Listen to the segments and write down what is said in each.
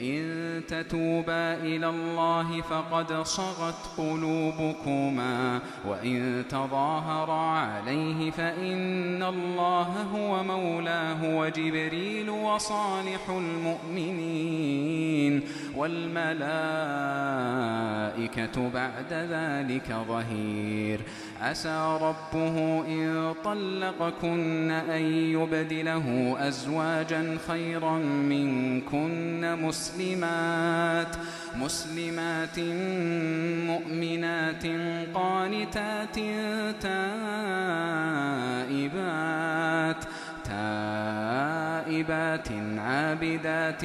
إن تتوبا إلى الله فقد صغت قلوبكما وإن تظاهرا عليه فإن الله هو مولاه وجبريل وصالح المؤمنين. والملائكة بعد ذلك ظهير. عسى ربه إن طلقكن أن يبدله أزواجا خيرا منكن مسلمات مسلمات مؤمنات قانتات تائبات تائبات عابدات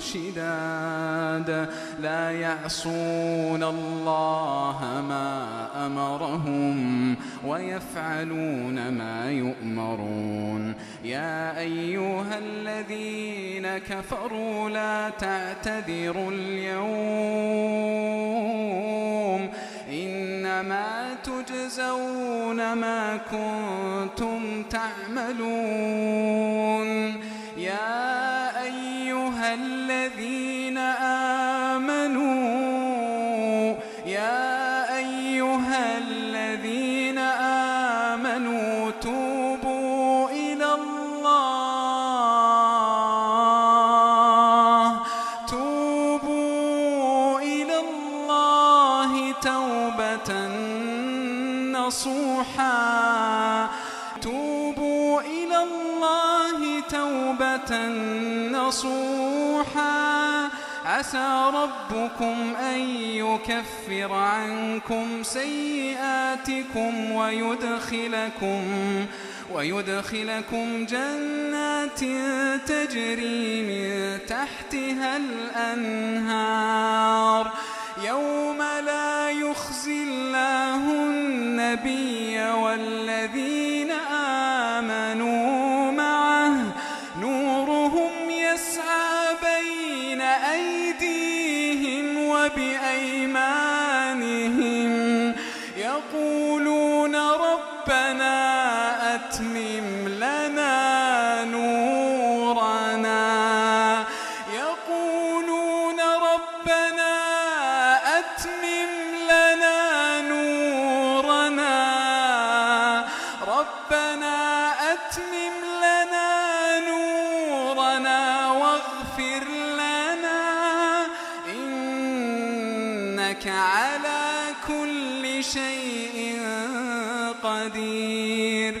شداد. لا يعصون الله ما أمرهم ويفعلون ما يؤمرون. يا أيها الذين كفروا لا تعتذروا اليوم. إنما تجزون ما كنتم تعملون. يا أيها الذين نصوحا. عسى ربكم أن يكفر عنكم سيئاتكم ويدخلكم ويدخلكم جنات تجري من تحتها الأنهار. يوم لا يخزي الله النبي والذين أتمم لنا نورنا. يقولون ربنا أتمم لنا نورنا. ربنا أتمم لنا نورنا واغفر لنا. إنك على كل شيء قدير.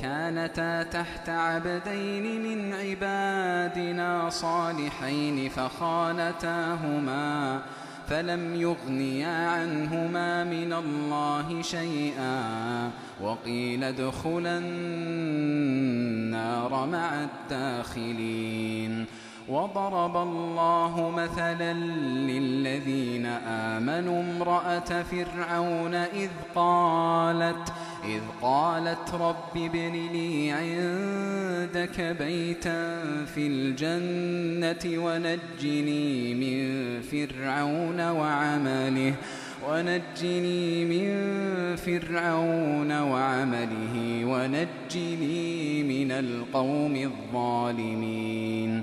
كانتا تحت عبدين من عبادنا صالحين فخانتاهما فلم يغنيا عنهما من الله شيئا وقيل ادخلا النار مع الداخلين. وضرب الله مثلا للذين آمنوا امرأة فرعون إذ قالت إذ قالت رب ابن لي عندك بيتا في الجنة ونجني من فرعون وعمله ونجني من فرعون وعمله ونجني من القوم الظالمين.